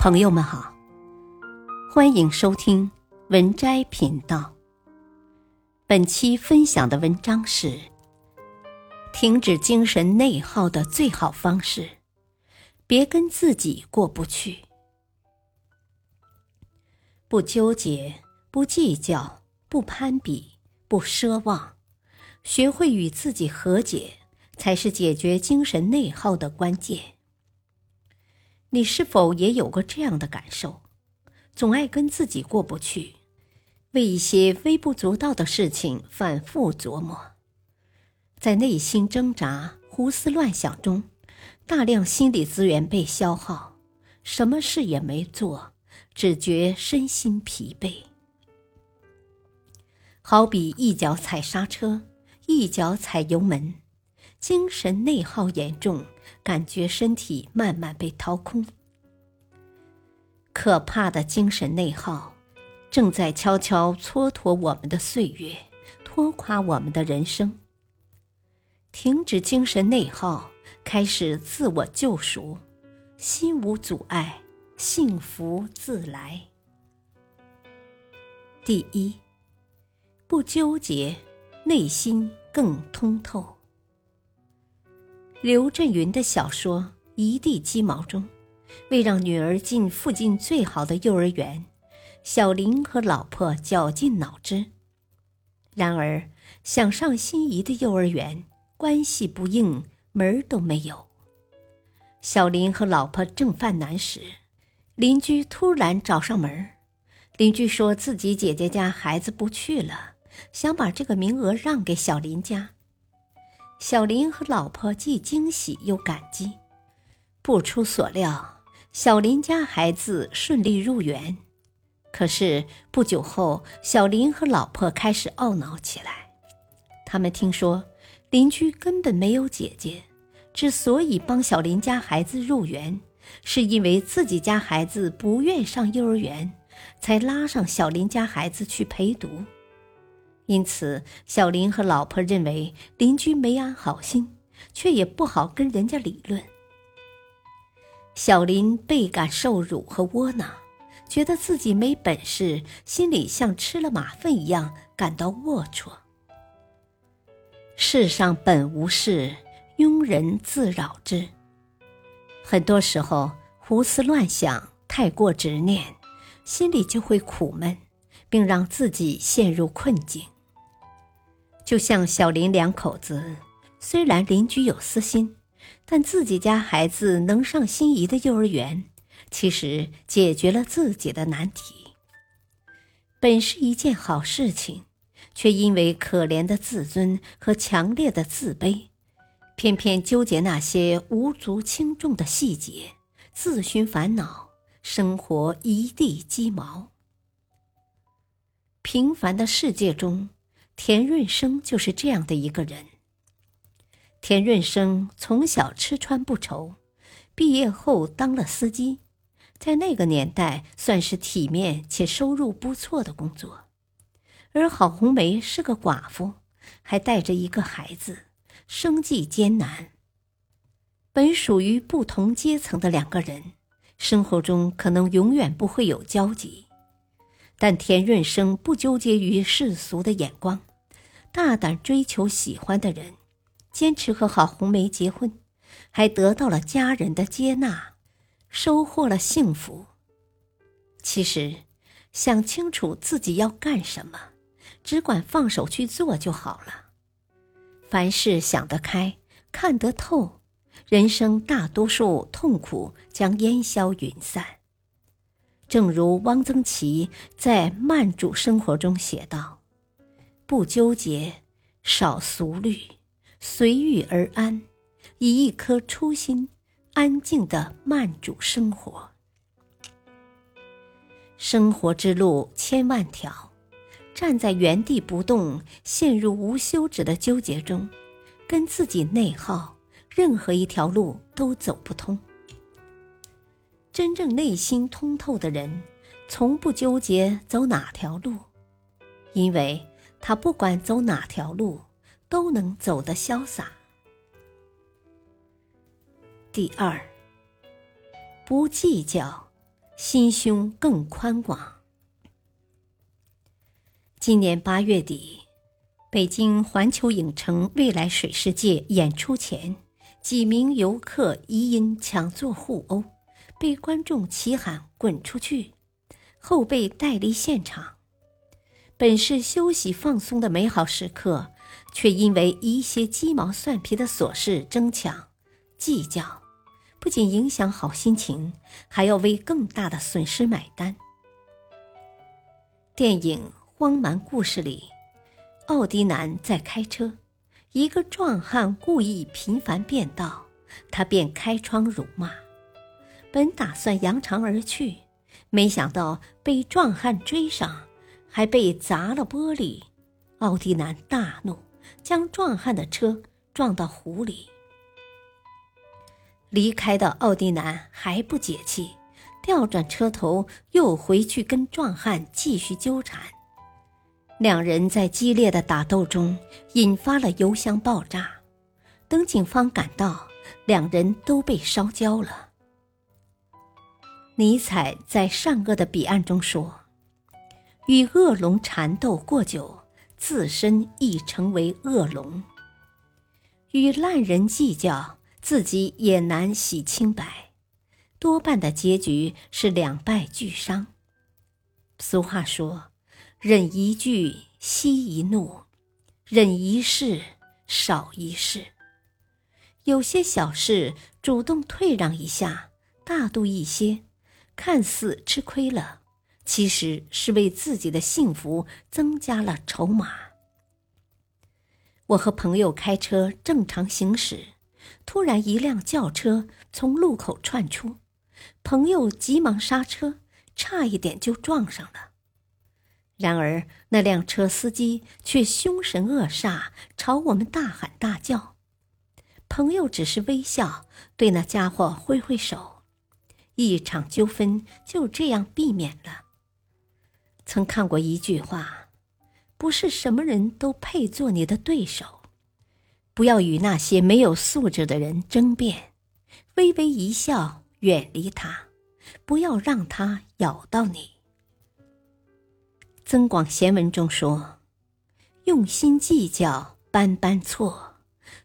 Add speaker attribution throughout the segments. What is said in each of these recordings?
Speaker 1: 朋友们好，欢迎收听文摘频道。本期分享的文章是：停止精神内耗的最好方式，别跟自己过不去。不纠结，不计较，不攀比，不奢望，学会与自己和解，才是解决精神内耗的关键。你是否也有过这样的感受？总爱跟自己过不去，为一些微不足道的事情反复琢磨，在内心挣扎、胡思乱想中，大量心理资源被消耗，什么事也没做，只觉身心疲惫。好比一脚踩刹车，一脚踩油门，精神内耗严重。感觉身体慢慢被掏空，可怕的精神内耗正在悄悄蹉跎我们的岁月，拖垮我们的人生。停止精神内耗，开始自我救赎，心无阻碍，幸福自来。第一，不纠结，内心更通透。刘震云的小说《一地鸡毛》中，为让女儿进附近最好的幼儿园，小林和老婆绞尽脑汁。然而，想上心仪的幼儿园，关系不硬，门儿都没有。小林和老婆正犯难时，邻居突然找上门邻居说自己姐姐家孩子不去了，想把这个名额让给小林家。小林和老婆既惊喜又感激，不出所料，小林家孩子顺利入园。可是不久后，小林和老婆开始懊恼起来。他们听说邻居根本没有姐姐，之所以帮小林家孩子入园，是因为自己家孩子不愿上幼儿园，才拉上小林家孩子去陪读。因此，小林和老婆认为邻居没安好心，却也不好跟人家理论。小林倍感受辱和窝囊，觉得自己没本事，心里像吃了马粪一样感到龌龊。世上本无事，庸人自扰之。很多时候，胡思乱想，太过执念，心里就会苦闷，并让自己陷入困境。就像小林两口子，虽然邻居有私心，但自己家孩子能上心仪的幼儿园，其实解决了自己的难题。本是一件好事情，却因为可怜的自尊和强烈的自卑，偏偏纠结那些无足轻重的细节，自寻烦恼，生活一地鸡毛。平凡的世界中。田润生就是这样的一个人。田润生从小吃穿不愁，毕业后当了司机，在那个年代算是体面且收入不错的工作。而郝红梅是个寡妇，还带着一个孩子，生计艰难。本属于不同阶层的两个人，生活中可能永远不会有交集，但田润生不纠结于世俗的眼光。大胆追求喜欢的人，坚持和郝红梅结婚，还得到了家人的接纳，收获了幸福。其实，想清楚自己要干什么，只管放手去做就好了。凡事想得开，看得透，人生大多数痛苦将烟消云散。正如汪曾祺在《慢煮生活》中写道。不纠结，少俗虑，随遇而安，以一颗初心，安静的慢煮生活。生活之路千万条，站在原地不动，陷入无休止的纠结中，跟自己内耗，任何一条路都走不通。真正内心通透的人，从不纠结走哪条路，因为。他不管走哪条路，都能走得潇洒。第二，不计较，心胸更宽广。今年八月底，北京环球影城未来水世界演出前，几名游客疑因抢座互殴，被观众齐喊“滚出去”，后被带离现场。本是休息放松的美好时刻，却因为一些鸡毛蒜皮的琐事争抢、计较，不仅影响好心情，还要为更大的损失买单。电影。荒蛮故事里，奥迪男在开车，一个壮汉故意频繁变道，他便开窗辱骂。本打算扬长而去，没想到被壮汉追上，还被砸了玻璃。奥迪男大怒，将壮汉的车撞到湖里。离开的奥迪男还不解气，调转车头又回去跟壮汉继续纠缠。两人在激烈的打斗中引发了油箱爆炸，等警方赶到，两人都被烧焦了。尼采在《善恶的彼岸》中说：“与恶龙缠斗过久，自身亦成为恶龙；与烂人计较，自己也难洗清白，多半的结局是两败俱伤。”俗话说。忍一句，息一怒；忍一事，少一事。有些小事，主动退让一下，大度一些，看似吃亏了，其实是为自己的幸福增加了筹码。我和朋友开车正常行驶，突然一辆轿车从路口窜出，朋友急忙刹车，差一点就撞上了。然而，那辆车司机却凶神恶煞，朝我们大喊大叫。朋友只是微笑，对那家伙挥挥手，一场纠纷就这样避免了。曾看过一句话：“不是什么人都配做你的对手。”不要与那些没有素质的人争辩，微微一笑，远离他，不要让他咬到你。《增广贤文》中说：“用心计较，般般错；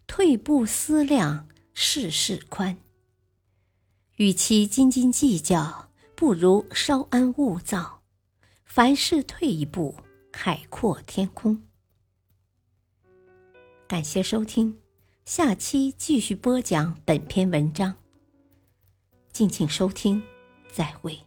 Speaker 1: 退步思量，事事宽。与其斤斤计较，不如稍安勿躁。凡事退一步，海阔天空。”感谢收听，下期继续播讲本篇文章。敬请收听，再会。